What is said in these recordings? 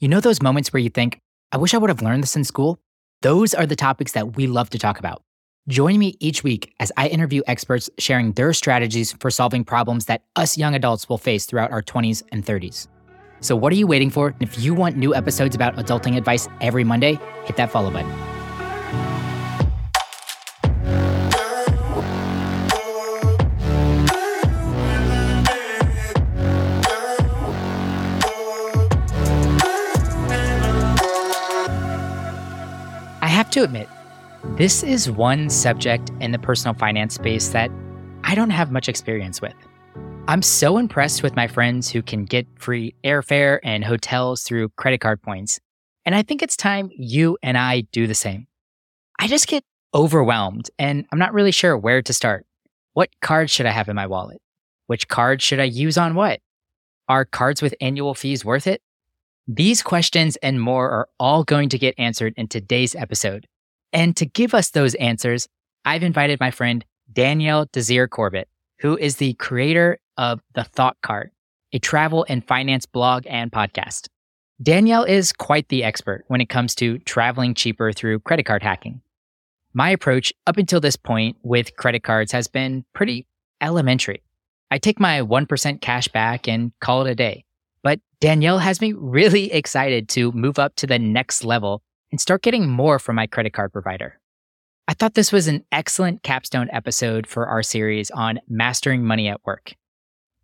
You know those moments where you think, I wish I would have learned this in school? Those are the topics that we love to talk about. Join me each week as I interview experts sharing their strategies for solving problems that us young adults will face throughout our 20s and 30s. So, what are you waiting for? If you want new episodes about adulting advice every Monday, hit that follow button. Have to admit, this is one subject in the personal finance space that I don't have much experience with. I'm so impressed with my friends who can get free airfare and hotels through credit card points. And I think it's time you and I do the same. I just get overwhelmed and I'm not really sure where to start. What card should I have in my wallet? Which card should I use on what? Are cards with annual fees worth it? These questions and more are all going to get answered in today's episode. And to give us those answers, I've invited my friend Danielle Desir Corbett, who is the creator of The Thought Card, a travel and finance blog and podcast. Danielle is quite the expert when it comes to traveling cheaper through credit card hacking. My approach up until this point with credit cards has been pretty elementary. I take my 1% cash back and call it a day. But Danielle has me really excited to move up to the next level and start getting more from my credit card provider. I thought this was an excellent capstone episode for our series on mastering money at work.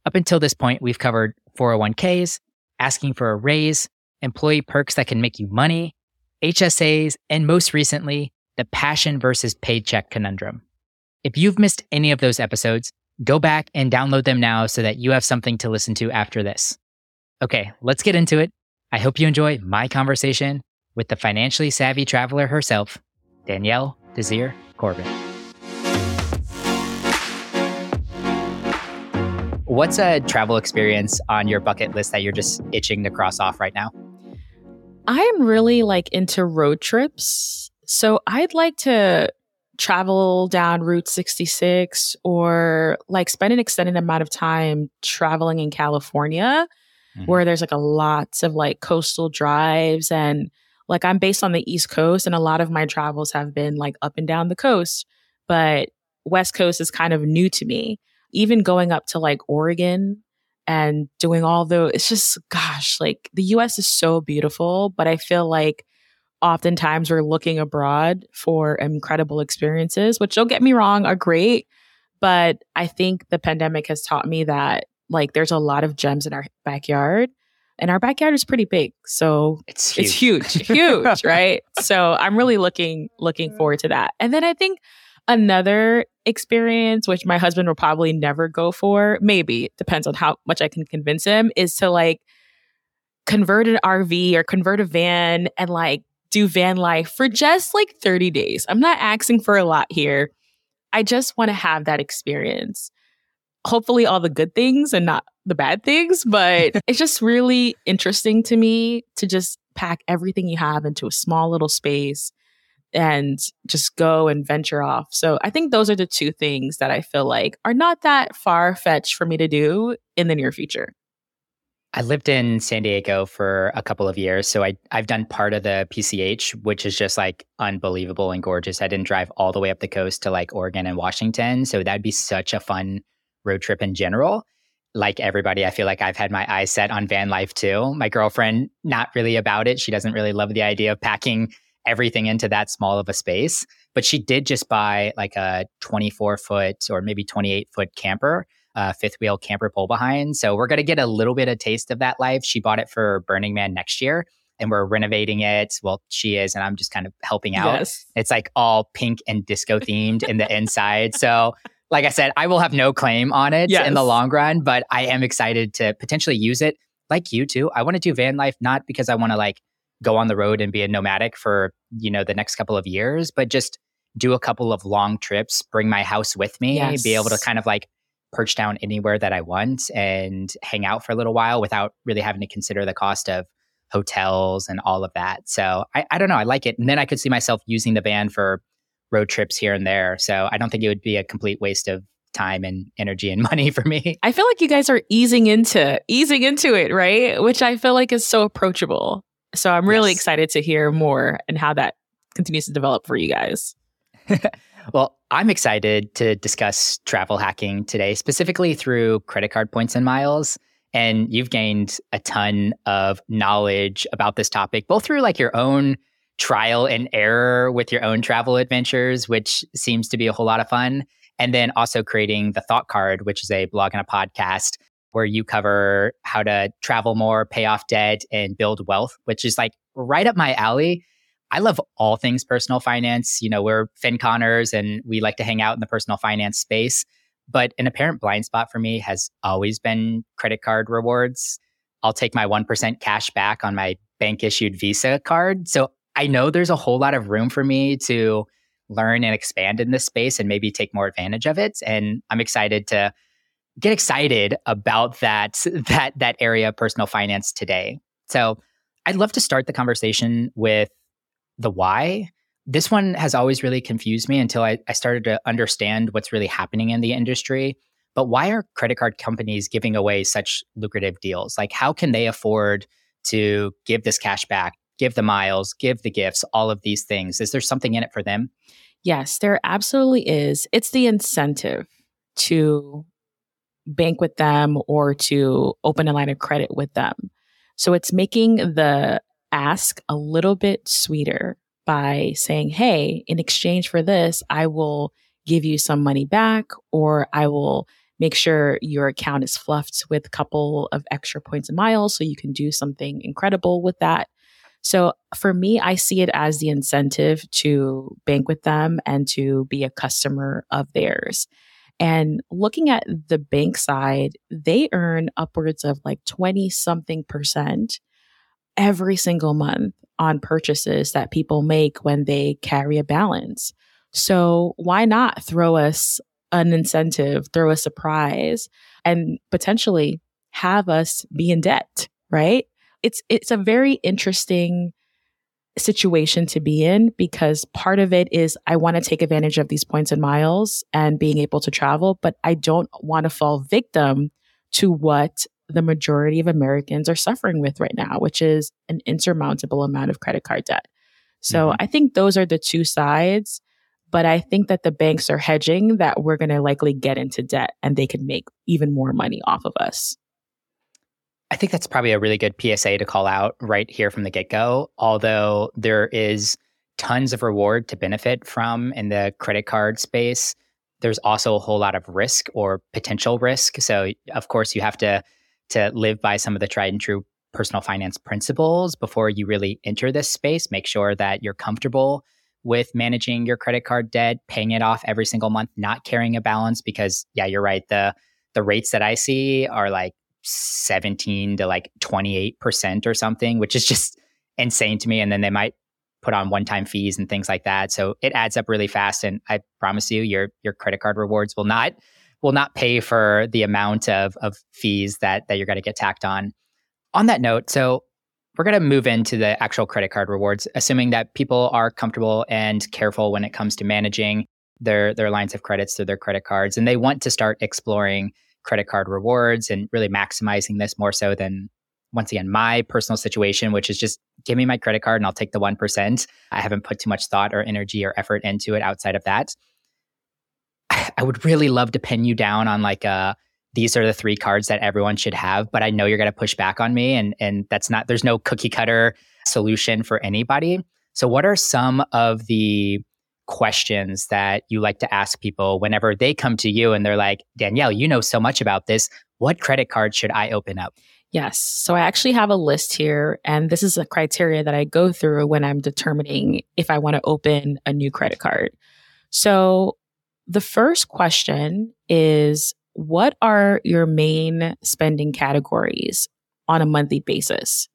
Up until this point, we've covered 401ks, asking for a raise, employee perks that can make you money, HSAs, and most recently, the passion versus paycheck conundrum. If you've missed any of those episodes, go back and download them now so that you have something to listen to after this. Okay, let's get into it. I hope you enjoy my conversation with the financially savvy traveler herself, Danielle Desir Corbett. What's a travel experience on your bucket list that you're just itching to cross off right now? I'm really like into road trips. So I'd like to travel down Route 66 or like spend an extended amount of time traveling in California mm-hmm. where there's like a lots of like coastal drives and like I'm based on the East Coast and a lot of my travels have been like up and down the coast, but West Coast is kind of new to me. Even going up to like Oregon and doing all those, it's just, gosh, like the US is so beautiful, but I feel like oftentimes we're looking abroad for incredible experiences, which don't get me wrong, are great. But I think the pandemic has taught me that like there's a lot of gems in our backyard and our backyard is pretty big so it's huge. it's huge. huge right? So i'm really looking looking forward to that. And then i think another experience which my husband will probably never go for maybe depends on how much i can convince him is to like convert an rv or convert a van and like do van life for just like 30 days. I'm not asking for a lot here. I just want to have that experience hopefully all the good things and not the bad things, but it's just really interesting to me to just pack everything you have into a small little space and just go and venture off. So I think those are the two things that I feel like are not that far fetched for me to do in the near future. I lived in San Diego for a couple of years. So I, I've done part of the PCH, which is just like unbelievable and gorgeous. I didn't drive all the way up the coast to like Oregon and Washington. So that'd be such a fun road trip in general. Like everybody, I feel like I've had my eyes set on van life too. My girlfriend, not really about it. She doesn't really love the idea of packing everything into that small of a space. But she did just buy like a 24 foot or maybe 28 foot camper, uh, fifth wheel camper pull behind. So we're going to get a little bit of taste of that life. She bought it for Burning Man next year and we're renovating it. Well, she is, and I'm just kind of helping out. Yes. It's like all pink and disco themed in the inside. So like I said, I will have no claim on it yes. in the long run, but I am excited to potentially use it like you too. I want to do van life not because I want to like go on the road and be a nomadic for, you know, the next couple of years, but just do a couple of long trips, bring my house with me, yes. be able to kind of like perch down anywhere that I want and hang out for a little while without really having to consider the cost of hotels and all of that. So I, I don't know. I like it. And then I could see myself using the van for road trips here and there. So I don't think it would be a complete waste of time and energy and money for me. I feel like you guys are easing into easing into it, right? Which I feel like is so approachable. So I'm really Yes. excited to hear more and how that continues to develop for you guys. Well, I'm excited to discuss travel hacking today, specifically through credit card points and miles. And you've gained a ton of knowledge about this topic, both through like your own trial and error with your own travel adventures, which seems to be a whole lot of fun. And then also creating the Thought Card, which is a blog and a podcast where you cover how to travel more, pay off debt, and build wealth, which is like right up my alley. I love all things personal finance. You know, we're FinConners and we like to hang out in the personal finance space. But an apparent blind spot for me has always been credit card rewards. I'll take my 1% cash back on my bank issued Visa card. So I know there's a whole lot of room for me to learn and expand in this space and maybe take more advantage of it. And I'm excited to get excited about that that that area of personal finance today. So I'd love to start the conversation with the why. This one has always really confused me until I, I started to understand what's really happening in the industry. But why are credit card companies giving away such lucrative deals? Like, how can they afford to give this cash back, give the miles, give the gifts, all of these things? Is there something in it for them? Yes, there absolutely is. It's the incentive to bank with them or to open a line of credit with them. So it's making the ask a little bit sweeter by saying, hey, in exchange for this, I will give you some money back or I will make sure your account is fluffed with a couple of extra points and miles so you can do something incredible with that. So for me, I see it as the incentive to bank with them and to be a customer of theirs. And looking at the bank side, they earn upwards of like 20 something percent every single month on purchases that people make when they carry a balance. So why not throw us an incentive, throw a surprise and potentially have us be in debt, right? It's it's a very interesting situation to be in because part of it is I want to take advantage of these points and miles and being able to travel, but I don't want to fall victim to what the majority of Americans are suffering with right now, which is an insurmountable amount of credit card debt. So Mhm. I think those are the two sides, but I think that the banks are hedging that we're going to likely get into debt and they can make even more money off of us. I think that's probably a really good PSA to call out right here from the get go. Although there is tons of reward to benefit from in the credit card space, there's also a whole lot of risk or potential risk. So, of course, you have to to live by some of the tried and true personal finance principles before you really enter this space. Make sure that you're comfortable with managing your credit card debt, paying it off every single month, not carrying a balance because yeah, you're right. The the rates that I see are like 17 to like 28% or something, which is just insane to me. And then they might put on one-time fees and things like that. So it adds up really fast. And I promise you, your your credit card rewards will not will not pay for the amount of of fees that that you're going to get tacked on. On that note, so we're going to move into the actual credit card rewards, assuming that people are comfortable and careful when it comes to managing their their lines of credits through their credit cards, and they want to start exploring credit card rewards and really maximizing this more so than once again my personal situation which is just give me my credit card and I'll take the 1%. I haven't put too much thought or energy or effort into it outside of that. I would really love to pin you down on like uh these are the three cards that everyone should have, but I know you're going to push back on me and and that's not there's no cookie cutter solution for anybody. So what are some of the questions that you like to ask people whenever they come to you and they're like, Danielle, you know so much about this. What credit card should I open up? Yes. So I actually have a list here, and this is a criteria that I go through when I'm determining if I want to open a new credit card. So the first question is What are your main spending categories on a monthly basis?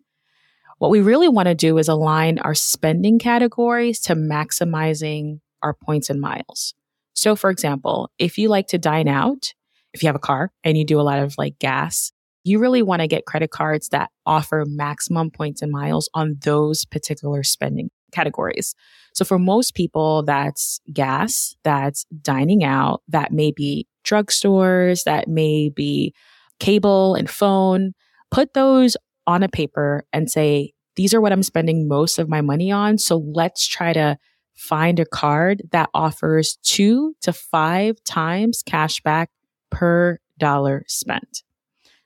What we really want to do is align our spending categories to maximizing our points and miles. So, for example, if you like to dine out, if you have a car and you do a lot of like gas, you really want to get credit cards that offer maximum points and miles on those particular spending categories. So for most people, that's gas, that's dining out, that may be drugstores, that may be cable and phone. Put those on a paper and say, these are what I'm spending most of my money on. So let's try to find a card that offers two to five times cash back per dollar spent.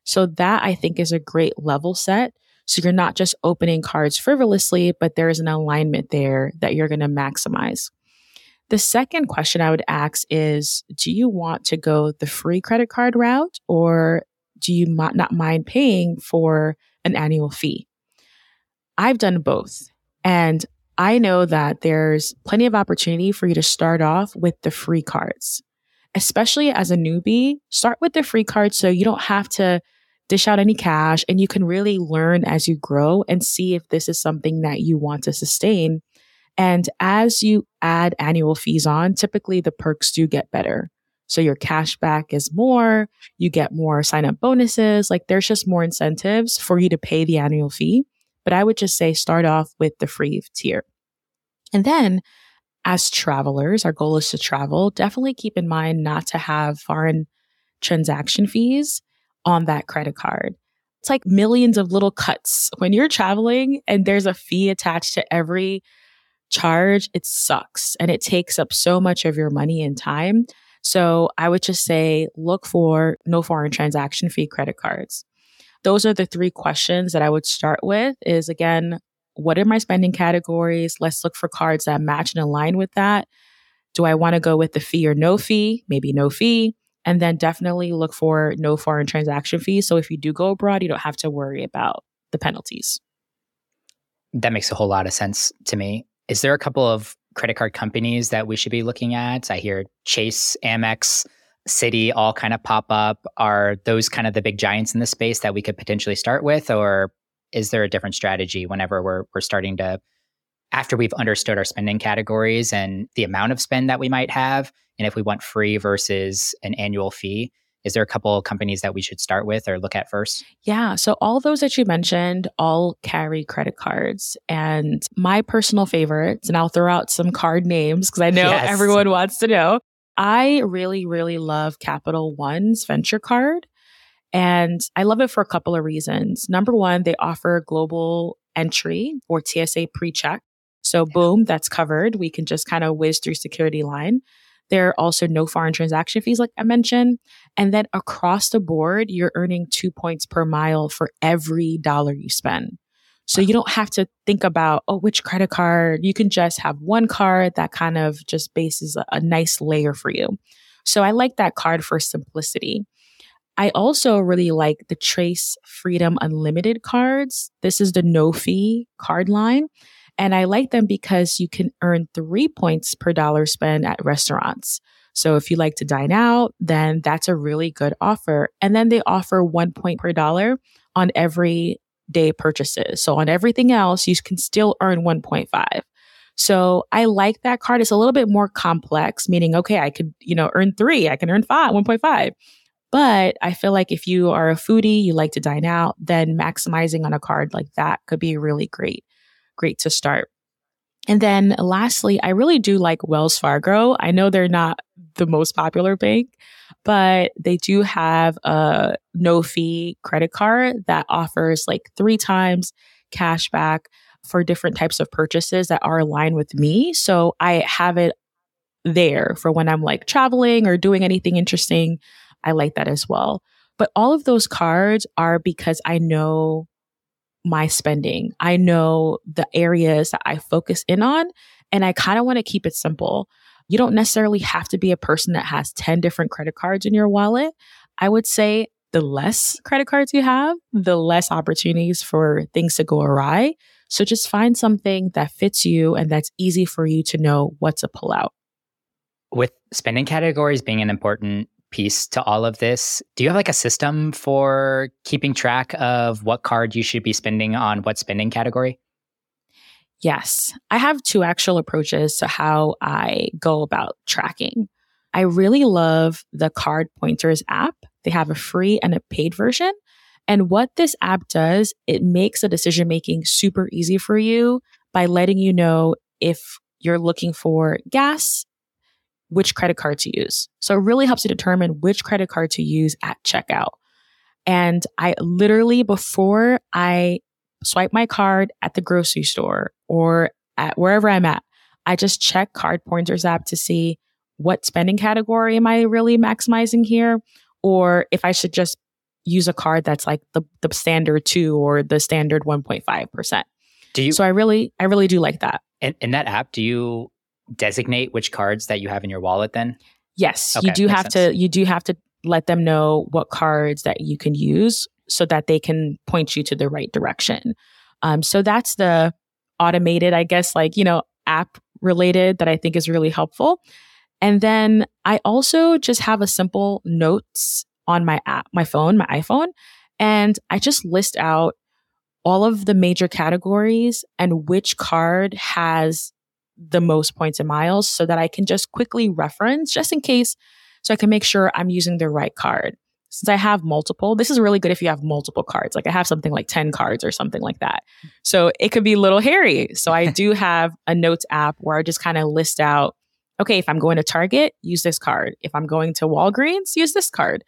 So that I think is a great level set. So you're not just opening cards frivolously, but there is an alignment there that you're going to maximize. The second question I would ask is Do you want to go the free credit card route or do you not mind paying for an annual fee? I've done both. And I know that there's plenty of opportunity for you to start off with the free cards, especially as a newbie. Start with the free cards so you don't have to dish out any cash and you can really learn as you grow and see if this is something that you want to sustain. And as you add annual fees on, typically the perks do get better. So your cash back is more, you get more sign up bonuses. Like there's just more incentives for you to pay the annual fee. But I would just say start off with the free tier. And then as travelers, our goal is to travel. Definitely keep in mind not to have foreign transaction fees on that credit card. It's like millions of little cuts. When you're traveling and there's a fee attached to every charge, it sucks and it takes up so much of your money and time. So I would just say look for no foreign transaction fee credit cards. Those are the three questions that I would start with is again, what are my spending categories? Let's look for cards that match and align with that. Do I want to go with the fee or no fee? Maybe no fee. And then definitely look for no foreign transaction fees. So if you do go abroad, you don't have to worry about the penalties. That makes a whole lot of sense to me. Is there a couple of credit card companies that we should be looking at? I hear Chase, Amex, Citi all kind of pop up. Are those kind of the big giants in the space that we could potentially start with? Or is there a different strategy whenever we're we're starting to after we've understood our spending categories and the amount of spend that we might have, and if we want free versus an annual fee, is there a couple of companies that we should start with or look at first? Yeah. So, all those that you mentioned all carry credit cards. And my personal favorites, and I'll throw out some card names because I know yes. everyone wants to know. I really, really love Capital One's Venture Card. And I love it for a couple of reasons. Number one, they offer global entry or TSA pre check. So, boom, that's covered. We can just kind of whiz through security line. There are also no foreign transaction fees, like I mentioned. And then across the board, you're earning two points per mile for every dollar you spend. So you don't have to think about, oh, which credit card. You can just have one card that kind of just bases a, a nice layer for you. So I like that card for simplicity. I also really like the Chase Freedom Unlimited cards. This is the no fee card line. And I like them because you can earn three points per dollar spent at restaurants. So if you like to dine out, then that's a really good offer. And then they offer one point per dollar on every day purchases. So on everything else, you can still earn 1.5. So I like that card. It's a little bit more complex, meaning, okay, I could, you know, earn three, I can earn five, 1.5. But I feel like if you are a foodie, you like to dine out, then maximizing on a card like that could be really great great to start. And then lastly, I really do like Wells Fargo. I know they're not the most popular bank, but they do have a no fee credit card that offers like three times cash back for different types of purchases that are aligned with me. So I have it there for when I'm like traveling or doing anything interesting. I like that as well. But all of those cards are because I know my spending. I know the areas that I focus in on, and I kind of want to keep it simple. You don't necessarily have to be a person that has 10 different credit cards in your wallet. I would say the less credit cards you have, the less opportunities for things to go awry. So just find something that fits you and that's easy for you to know what to pull out. With spending categories being an important piece to all of this. Do you have like a system for keeping track of what card you should be spending on what spending category? Yes, I have two actual approaches to how I go about tracking. I really love the Card Pointers app. They have a free and a paid version. And what this app does, it makes the decision making super easy for you by letting you know if you're looking for gas, which credit card to use. So it really helps you determine which credit card to use at checkout. And I literally, before I swipe my card at the grocery store or at wherever I'm at. I just check Card Pointers app to see what spending category am I really maximizing here, or if I should just use a card that's like the the standard two or the standard one point five percent. Do you? So I really I really do like that. In, in that app, do you designate which cards that you have in your wallet? Then yes, Okay, you do have sense. to you do have to let them know what cards that you can use so that they can point you to the right direction. Um, so that's the automated, I guess, like you know, app related that I think is really helpful. And then I also just have a simple notes on my app, my phone, my iPhone, and I just list out all of the major categories and which card has the most points and miles so that I can just quickly reference just in case so I can make sure I'm using the right card. Since I have multiple, this is really good if you have multiple cards. Like I have something like 10 cards or something like that. So it could be a little hairy. So I do have a notes app where I just kind of list out okay, if I'm going to Target, use this card. If I'm going to Walgreens, use this card.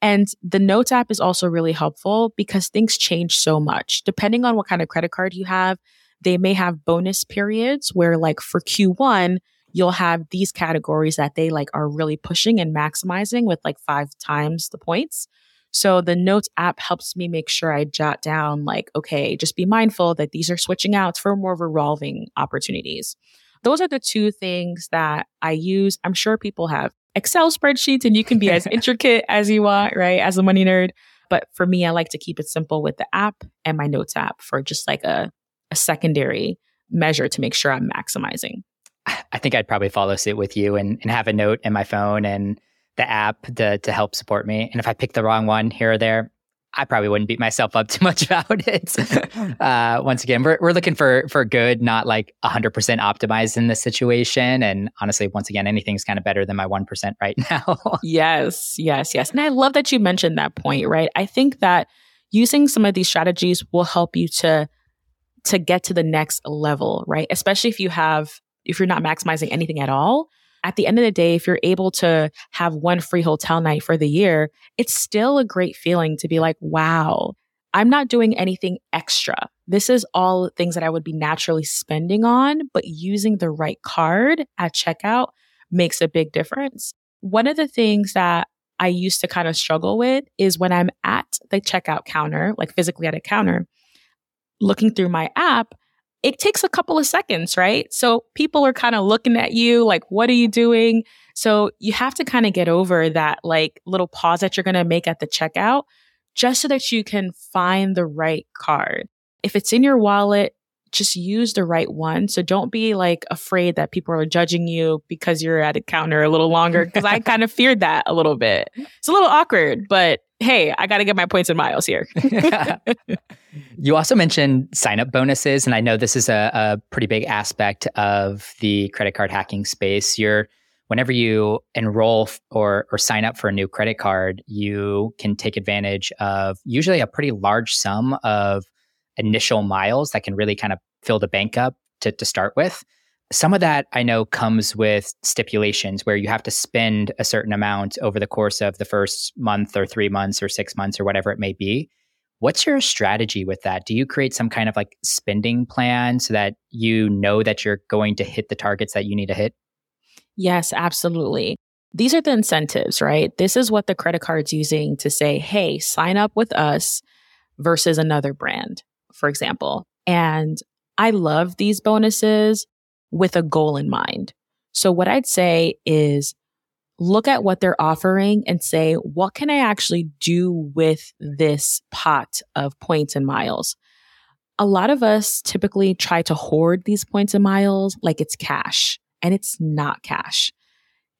And the Notes app is also really helpful because things change so much. Depending on what kind of credit card you have, they may have bonus periods where, like for Q1, you'll have these categories that they like are really pushing and maximizing with like five times the points. So the Notes app helps me make sure I jot down, like, okay, just be mindful that these are switching out for more revolving opportunities. Those are the two things that I use. I'm sure people have Excel spreadsheets and you can be as intricate as you want, right? As a money nerd. But for me, I like to keep it simple with the app and my notes app for just like a, a secondary measure to make sure I'm maximizing. I think I'd probably follow suit with you and, and have a note in my phone and the app to, to help support me. And if I pick the wrong one here or there, I probably wouldn't beat myself up too much about it. uh, once again, we're, we're looking for for good, not like 100% optimized in this situation. And honestly, once again, anything's kind of better than my 1% right now. Yes, yes, yes. And I love that you mentioned that point, right? I think that using some of these strategies will help you to to get to the next level, right? Especially if you have if you're not maximizing anything at all. At the end of the day, if you're able to have one free hotel night for the year, it's still a great feeling to be like, wow, I'm not doing anything extra. This is all things that I would be naturally spending on, but using the right card at checkout makes a big difference. One of the things that I used to kind of struggle with is when I'm at the checkout counter, like physically at a counter, looking through my app, it takes a couple of seconds, right? So people are kind of looking at you like, what are you doing? So you have to kind of get over that like little pause that you're going to make at the checkout just so that you can find the right card. If it's in your wallet, just use the right one. So don't be like afraid that people are judging you because you're at a counter a little longer. Cause I kind of feared that a little bit. It's a little awkward, but hey, I got to get my points and miles here. you also mentioned sign up bonuses. And I know this is a, a pretty big aspect of the credit card hacking space. You're whenever you enroll or or sign up for a new credit card, you can take advantage of usually a pretty large sum of initial miles that can really kind of fill the bank up to, to start with. Some of that I know comes with stipulations where you have to spend a certain amount over the course of the first month or three months or six months or whatever it may be. What's your strategy with that? Do you create some kind of like spending plan so that you know that you're going to hit the targets that you need to hit? Yes, absolutely. These are the incentives, right? This is what the credit card's using to say, hey, sign up with us versus another brand, for example. And I love these bonuses with a goal in mind. So, what I'd say is look at what they're offering and say, what can I actually do with this pot of points and miles? A lot of us typically try to hoard these points and miles like it's cash and it's not cash.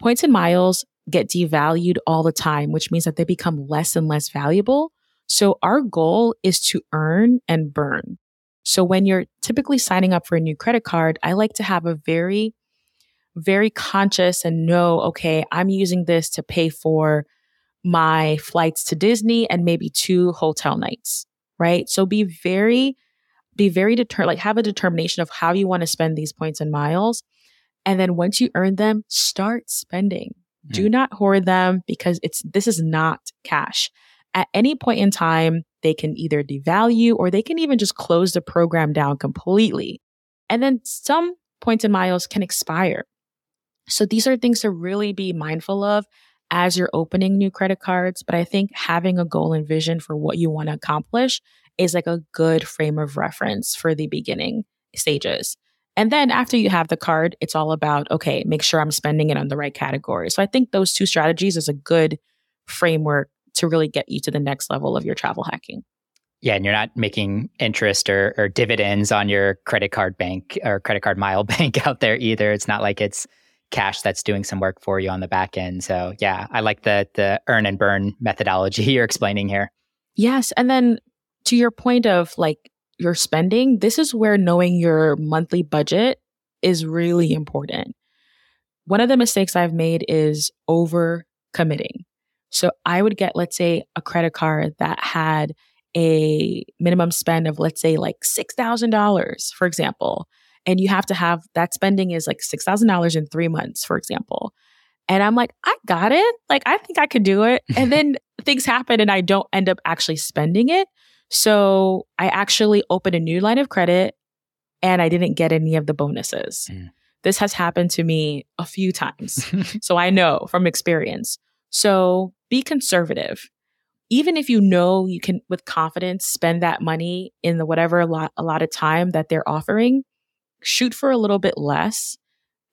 Points and miles get devalued all the time, which means that they become less and less valuable. So our goal is to earn and burn. So when you're typically signing up for a new credit card, I like to have a very, very conscious and know, okay, I'm using this to pay for my flights to Disney and maybe two hotel nights, right? So be very, be very deter, like have a determination of how you want to spend these points and miles. And then once you earn them, start spending. Do hmm. not hoard them because it's, this is not cash. At any point in time, they can either devalue or they can even just close the program down completely. And then some points and miles can expire. So these are things to really be mindful of as you're opening new credit cards. But I think having a goal and vision for what you want to accomplish is like a good frame of reference for the beginning stages. And then after you have the card, it's all about, okay, make sure I'm spending it on the right category. So I think those two strategies is a good framework to really get you to the next level of your travel hacking. Yeah, and you're not making interest or, or dividends on your credit card bank or credit card mile bank out there either. It's not like it's cash that's doing some work for you on the back end. So yeah, I like the the earn and burn methodology you're explaining here. Yes, and then to your point of like your spending, this is where knowing your monthly budget is really important. One of the mistakes I've made is over committing. So I would get, let's say, a credit card that had a minimum spend of, let's say, like $6,000, for example. And you have to have that spending is like $6,000 in three months, for example. And I'm like, I got it. Like, I think I could do it. And then things happen and I don't end up actually spending it. So I actually opened a new line of credit and I didn't get any of the bonuses. Mm. This has happened to me a few times. so I know from experience. So be conservative. Even if you know you can, with confidence, spend that money in the whatever a lot, a lot of time that they're offering, shoot for a little bit less,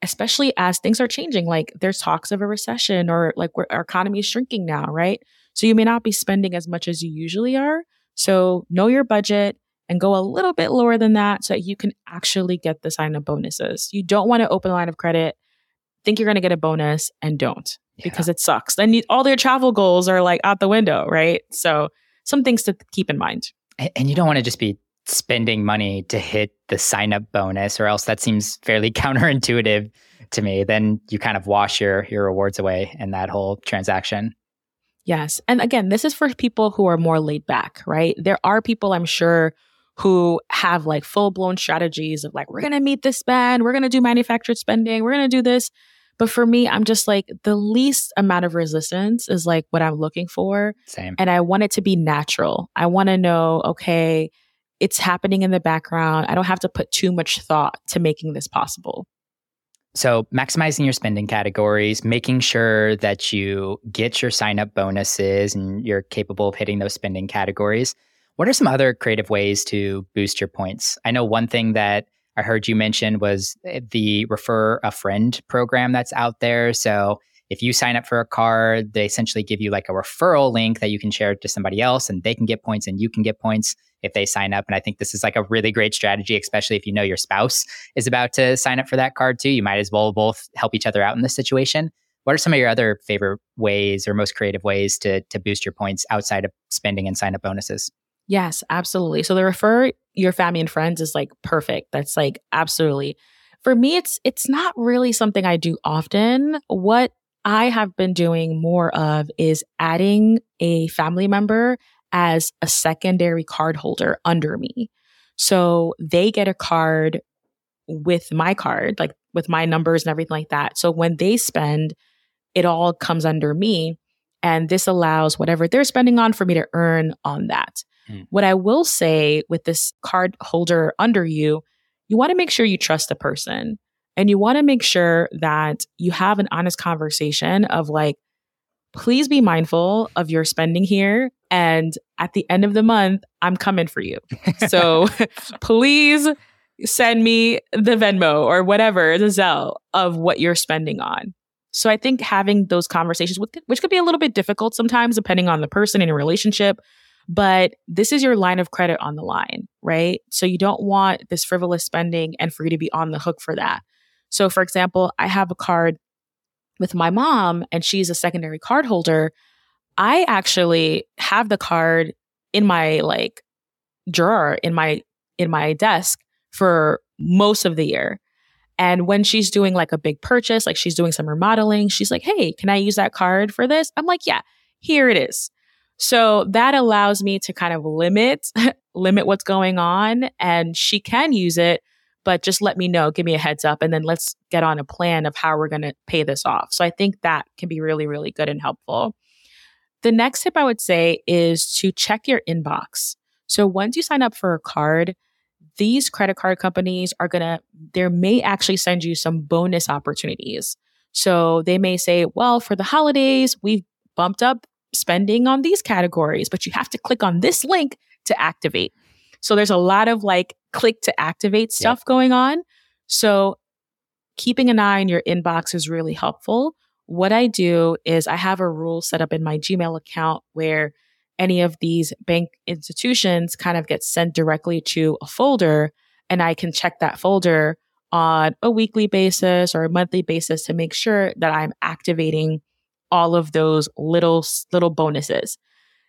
especially as things are changing. Like there's talks of a recession or like our economy is shrinking now, right? So you may not be spending as much as you usually are. So know your budget and go a little bit lower than that so that you can actually get the sign up bonuses. You don't want to open a line of credit, think you're going to get a bonus and don't yeah. because it sucks. Then all their travel goals are like out the window, right? So some things to keep in mind. And you don't want to just be spending money to hit the sign up bonus or else that seems fairly counterintuitive to me. Then you kind of wash your your rewards away in that whole transaction. Yes. And again, this is for people who are more laid back, right? There are people I'm sure who have like full blown strategies of like, we're going to meet this spend, we're going to do manufactured spending, we're going to do this. But for me, I'm just like the least amount of resistance is like what I'm looking for. Same. And I want it to be natural. I want to know, okay, it's happening in the background. I don't have to put too much thought to making this possible. So, maximizing your spending categories, making sure that you get your sign up bonuses and you're capable of hitting those spending categories. What are some other creative ways to boost your points? I know one thing that I heard you mention was eh, the refer a friend program that's out there. So, if you sign up for a card, they essentially give you like a referral link that you can share to somebody else and they can get points and you can get points if they sign up. And I think this is like a really great strategy, especially if you know your spouse is about to sign up for that card too. You might as well both help each other out in this situation. What are some of your other favorite ways or most creative ways to to boost your points outside of spending and sign up bonuses? Yes, absolutely. So the refer your family and friends is like perfect. That's like absolutely. For me it's it's not really something I do often. What I have been doing more of is adding a family member as a secondary card holder under me. So they get a card with my card, like with my numbers and everything like that. So when they spend, it all comes under me. And this allows whatever they're spending on for me to earn on that. Mm. What I will say with this card holder under you, you want to make sure you trust the person and you want to make sure that you have an honest conversation of like, please be mindful of your spending here. And at the end of the month, I'm coming for you. So please send me the Venmo or whatever, the Zelle of what you're spending on. So I think having those conversations, with, which could be a little bit difficult sometimes, depending on the person in your relationship, but this is your line of credit on the line, right? So you don't want this frivolous spending and for you to be on the hook for that. So, for example, I have a card with my mom and she's a secondary card holder, I actually have the card in my like drawer in my in my desk for most of the year. And when she's doing like a big purchase, like she's doing some remodeling, she's like, "Hey, can I use that card for this?" I'm like, "Yeah, here it is." So that allows me to kind of limit limit what's going on and she can use it but just let me know, give me a heads up, and then let's get on a plan of how we're going to pay this off. So I think that can be really, really good and helpful. The next tip I would say is to check your inbox. So once you sign up for a card, these credit card companies are going to, they may actually send you some bonus opportunities. So they may say, well, for the holidays, we've bumped up spending on these categories, but you have to click on this link to activate. So there's a lot of like click to activate stuff yep. going on. So keeping an eye on your inbox is really helpful. What I do is I have a rule set up in my Gmail account where any of these bank institutions kind of get sent directly to a folder and I can check that folder on a weekly basis or a monthly basis to make sure that I'm activating all of those little little bonuses.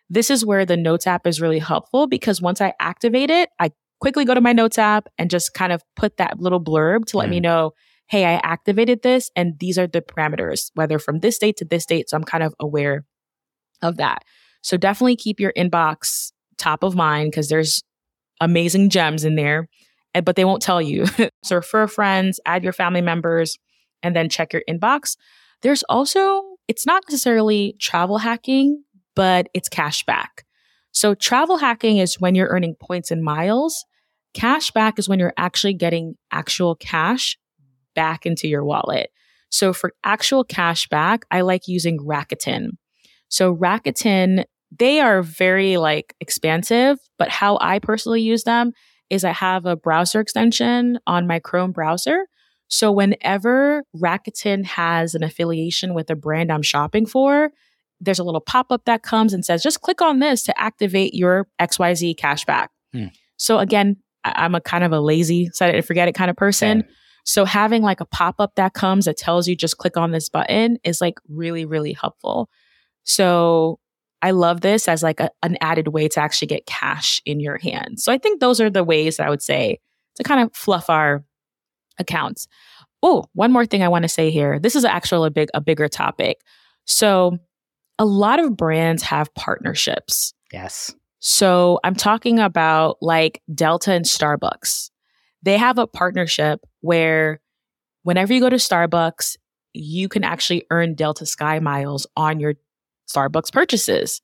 This is where the Notes app is really helpful because once I activate it, I quickly go to my Notes app and just kind of put that little blurb to let mm. me know, hey, I activated this and these are the parameters, whether from this date to this date. So I'm kind of aware of that. So definitely keep your inbox top of mind because there's amazing gems in there, eh, but they won't tell you. so refer friends, add your family members, and then check your inbox. There's also it's not necessarily travel hacking, but it's cash back. So travel hacking is when you're earning points and miles. Cash back is when you're actually getting actual cash back into your wallet. So for actual cash back, I like using Rakuten. So Rakuten, they are very like expansive, but how I personally use them is I have a browser extension on my Chrome browser so whenever Rakuten has an affiliation with a brand I'm shopping for, there's a little pop up that comes and says, just click on this to activate your XYZ cashback. Hmm. So again, I- am a kind of a lazy, set it and forget it kind of person. So having like a pop up that comes that tells you just click on this button is like really, really helpful. So I love this as like a, an added way to actually get cash in your hand. So I think those are the ways that I would say to kind of fluff our accounts. Oh, one more thing I want to say here. This is actually a big a bigger topic. So, a lot of brands have partnerships. Yes. So, I'm talking about like Delta and Starbucks. They have a partnership where whenever you go to Starbucks, you can actually earn Delta Sky miles on your Starbucks purchases.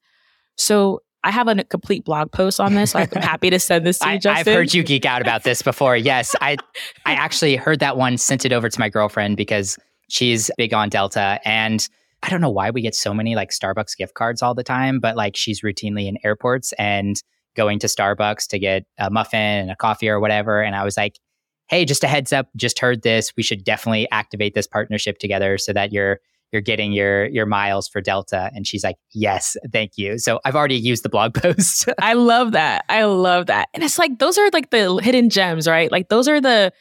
So, I have a complete blog post on this. So I'm happy to send this to you, I, Justin. I've heard you geek out about this before. Yes, I I actually heard that one, sent it over to my girlfriend because she's big on Delta, and I don't know why we get so many like Starbucks gift cards all the time, but like she's routinely in airports and going to Starbucks to get a muffin and a coffee or whatever. And I was like, hey, just a heads up, just heard this. We should definitely activate this partnership together so that you're you're getting your your miles for Delta. And she's like, yes, thank you. So I've already used the blog post. I love that. I love that. And it's like those are like the hidden gems, right? Like those are the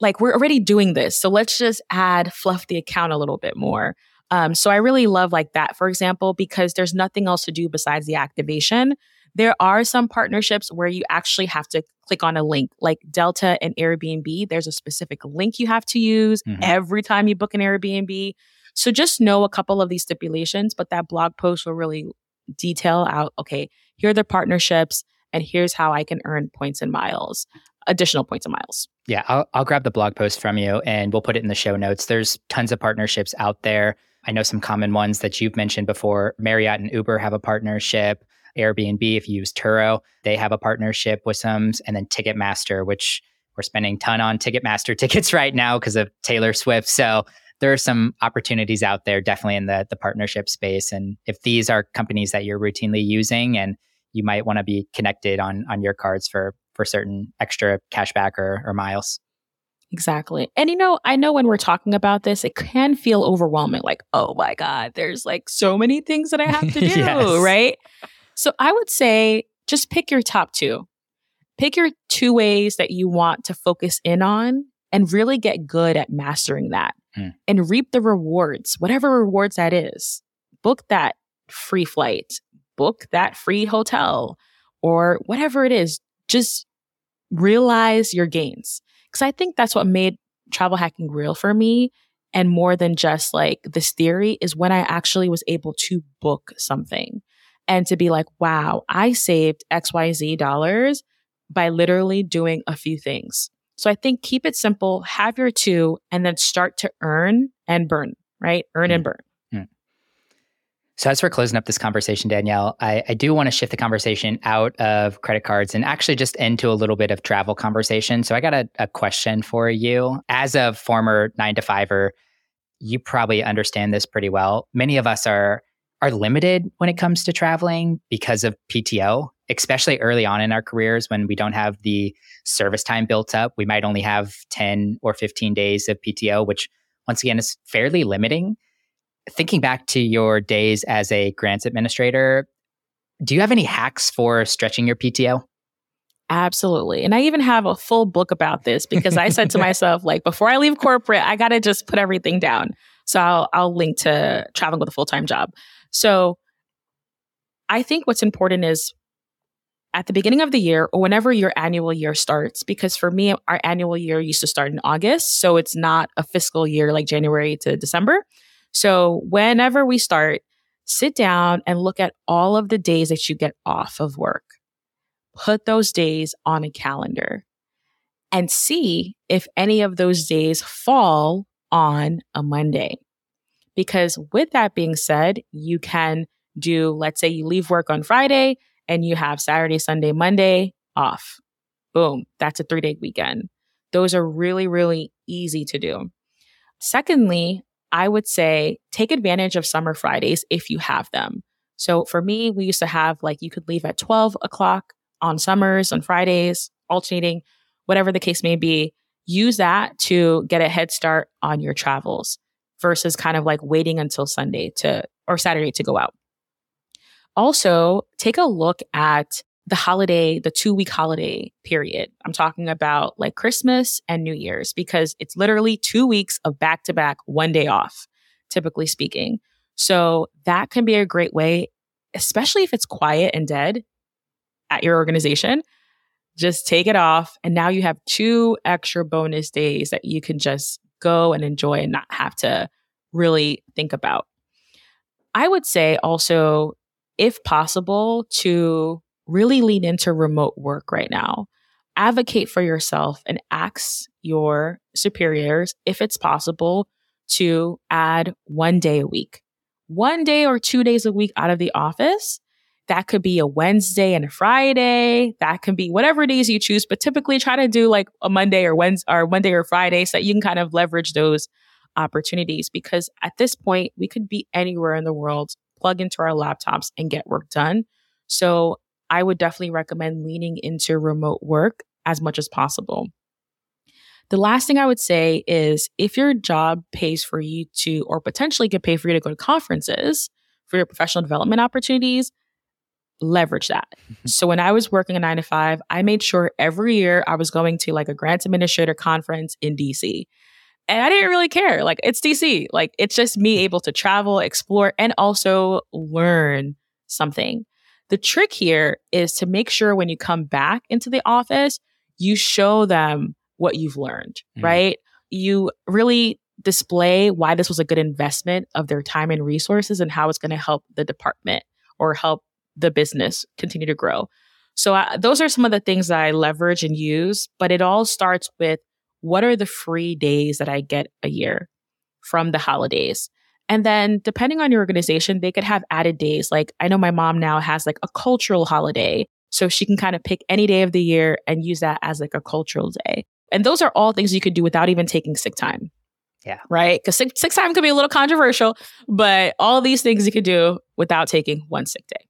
like we're already doing this. So let's just add fluff the account a little bit more. Um, so I really love like that, for example, because there's nothing else to do besides the activation. There are some partnerships where you actually have to click on a link, like Delta and Airbnb. There's a specific link you have to use mm-hmm. every time you book an Airbnb. So just know a couple of these stipulations, but that blog post will really detail out okay, here are the partnerships, and here's how I can earn points and miles, additional points and miles. Yeah, I'll, I'll grab the blog post from you and we'll put it in the show notes. There's tons of partnerships out there. I know some common ones that you've mentioned before. Marriott and Uber have a partnership. Airbnb, if you use Turo, they have a partnership with some, and then Ticketmaster, which we're spending ton on Ticketmaster tickets right now because of Taylor Swift. So there are some opportunities out there definitely in the the partnership space and if these are companies that you're routinely using and you might want to be connected on on your cards for for certain extra cashback or, or miles Exactly. And you know, I know when we're talking about this, it can feel overwhelming like, oh my God, there's like so many things that I have to do, yes. right? So I would say just pick your top two. Pick your two ways that you want to focus in on and really get good at mastering that mm. and reap the rewards, whatever rewards that is. Book that free flight, book that free hotel, or whatever it is. Just realize your gains. Because I think that's what made travel hacking real for me. And more than just like this theory is when I actually was able to book something and to be like, wow, I saved XYZ dollars by literally doing a few things. So I think keep it simple, have your two, and then start to earn and burn, right? Earn mm. and burn. Mm. So, as we're closing up this conversation, Danielle, I, I do want to shift the conversation out of credit cards and actually just into a little bit of travel conversation. So, I got a, a question for you. As a former nine to fiver, you probably understand this pretty well. Many of us are are limited when it comes to traveling because of PTO, especially early on in our careers when we don't have the service time built up. We might only have 10 or 15 days of PTO, which once again is fairly limiting. Thinking back to your days as a grants administrator, do you have any hacks for stretching your PTO? Absolutely. And I even have a full book about this because I said to myself, like, before I leave corporate, I got to just put everything down. So I'll, I'll link to traveling with a full time job. So I think what's important is at the beginning of the year or whenever your annual year starts, because for me, our annual year used to start in August. So it's not a fiscal year like January to December. So whenever we start, sit down and look at all of the days that you get off of work. Put those days on a calendar and see if any of those days fall on a Monday. Because with that being said, you can do, let's say you leave work on Friday and you have Saturday, Sunday, Monday off. Boom, that's a three day weekend. Those are really, really easy to do. Secondly, I would say take advantage of summer Fridays if you have them. So for me, we used to have like you could leave at 12 o'clock on summers, on Fridays, alternating, whatever the case may be. Use that to get a head start on your travels versus kind of like waiting until Sunday to or Saturday to go out. Also, take a look at the holiday, the two week holiday period. I'm talking about like Christmas and New Year's because it's literally two weeks of back to back, one day off, typically speaking. So that can be a great way, especially if it's quiet and dead at your organization. Just take it off. And now you have two extra bonus days that you can just go and enjoy and not have to really think about. I would say also, if possible, to really lean into remote work right now. Advocate for yourself and ask your superiors if it's possible to add one day a week, one day or two days a week out of the office. That could be a Wednesday and a Friday. That can be whatever days you choose, but typically try to do like a Monday or Wednesday or Monday or Friday so that you can kind of leverage those opportunities because at this point, we could be anywhere in the world, plug into our laptops and get work done. So I would definitely recommend leaning into remote work as much as possible. The last thing I would say is if your job pays for you to, or potentially could pay for you to go to conferences for your professional development opportunities, leverage that. Mm-hmm. so when I was working a nine to five, I made sure every year I was going to like a grants administrator conference in DC. And I didn't really care. Like, it's DC. Like, it's just me able to travel, explore, and also learn something. The trick here is to make sure when you come back into the office, you show them what you've learned, mm. right? You really display why this was a good investment of their time and resources and how it's going to help the department or help the business continue to grow. So, uh, those are some of the things that I leverage and use, but it all starts with what are the free days that I get a year from the holidays? And then depending on your organization, they could have added days. Like I know my mom now has like a cultural holiday. So she can kind of pick any day of the year and use that as like a cultural day. And those are all things you could do without even taking sick time. Yeah. Right. Because sick, sick time could be a little controversial, but all these things you could do without taking one sick day.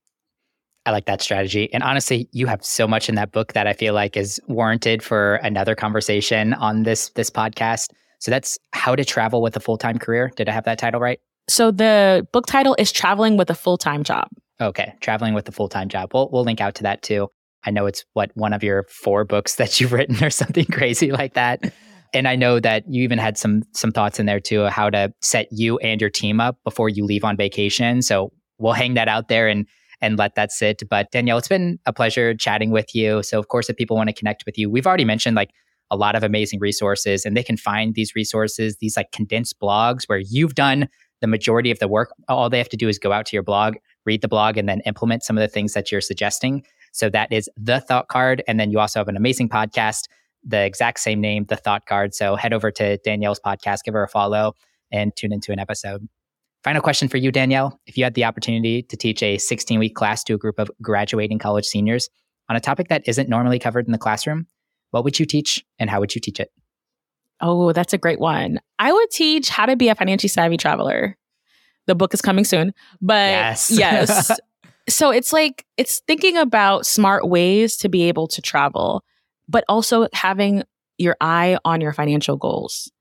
I like that strategy. And honestly, you have so much in that book that I feel like is warranted for another conversation on this this podcast. So that's How to Travel with a Full-Time Career. Did I have that title right? So the book title is Traveling with a Full-Time Job. Okay, Traveling with a Full-Time Job. We'll we'll link out to that too. I know it's what one of your four books that you've written or something crazy like that. And I know that you even had some some thoughts in there too, how to set you and your team up before you leave on vacation. So we'll hang that out there and and let that sit. But Danielle, it's been a pleasure chatting with you. So, of course, if people want to connect with you, we've already mentioned like a lot of amazing resources, and they can find these resources, these like condensed blogs where you've done the majority of the work. All they have to do is go out to your blog, read the blog, and then implement some of the things that you're suggesting. So that is the thought card. And then you also have an amazing podcast, the exact same name, the thought card. So head over to Danielle's podcast, give her a follow, and tune into an episode. Final question for you, Danielle. If you had the opportunity to teach a 16 week class to a group of graduating college seniors on a topic that isn't normally covered in the classroom, what would you teach and how would you teach it? Oh, that's a great one. I would teach how to be a financially savvy traveler. The book is coming soon, but yes. yes. So it's like, it's thinking about smart ways to be able to travel, but also having your eye on your financial goals,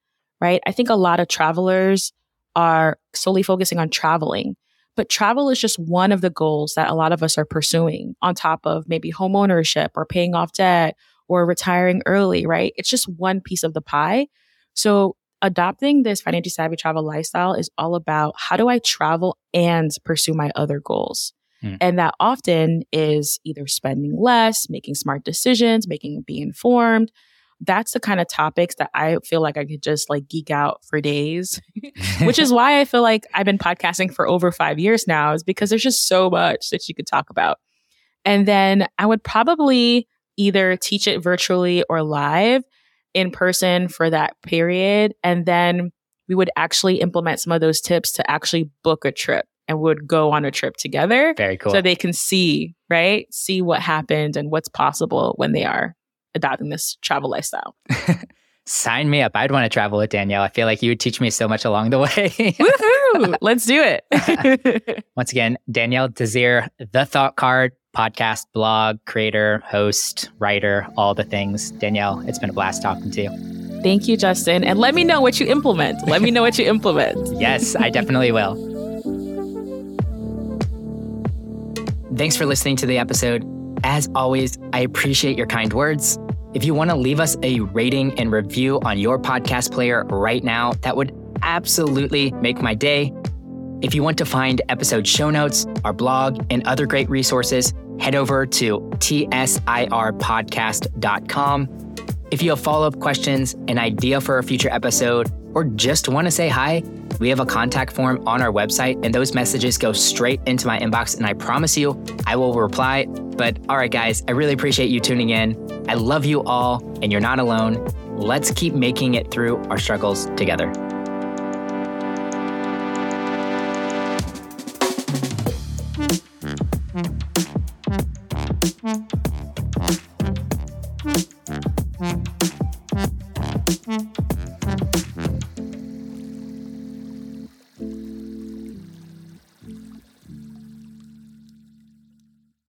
right? I think a lot of travelers are solely focusing on traveling, but travel is just one of the goals that a lot of us are pursuing on top of maybe home ownership or paying off debt or retiring early, right? It's just one piece of the pie. So adopting this financially savvy travel lifestyle is all about how do I travel and pursue my other goals? Mm. And that often is either spending less, making smart decisions, making be informed. That's the kind of topics that I feel like I could just like geek out for days, which is why I feel like I've been podcasting for over five years now, is because there's just so much that you could talk about. And then I would probably either teach it virtually or live in person for that period. And then we would actually implement some of those tips to actually book a trip and would go on a trip together. Very cool. So they can see, right? See what happened and what's possible when they are adopting this travel lifestyle. Sign me up. I'd want to travel with Danielle. I feel like you would teach me so much along the way. Woohoo! Let's do it. Once again, Danielle Desir, The Thought Card, podcast, blog, creator, host, writer, all the things. Danielle, it's been a blast talking to you. Thank you, Justin. And let me know what you implement. Let me know what you implement. yes, I definitely will. Thanks for listening to the episode. As always, I appreciate your kind words. If you want to leave us a rating and review on your podcast player right now, that would absolutely make my day. If you want to find episode show notes, our blog, and other great resources, head over to tsirpodcast.com. If you have follow up questions, an idea for a future episode, or just want to say hi, we have a contact form on our website, and those messages go straight into my inbox. And I promise you, I will reply. But all right, guys, I really appreciate you tuning in. I love you all, and you're not alone. Let's keep making it through our struggles together.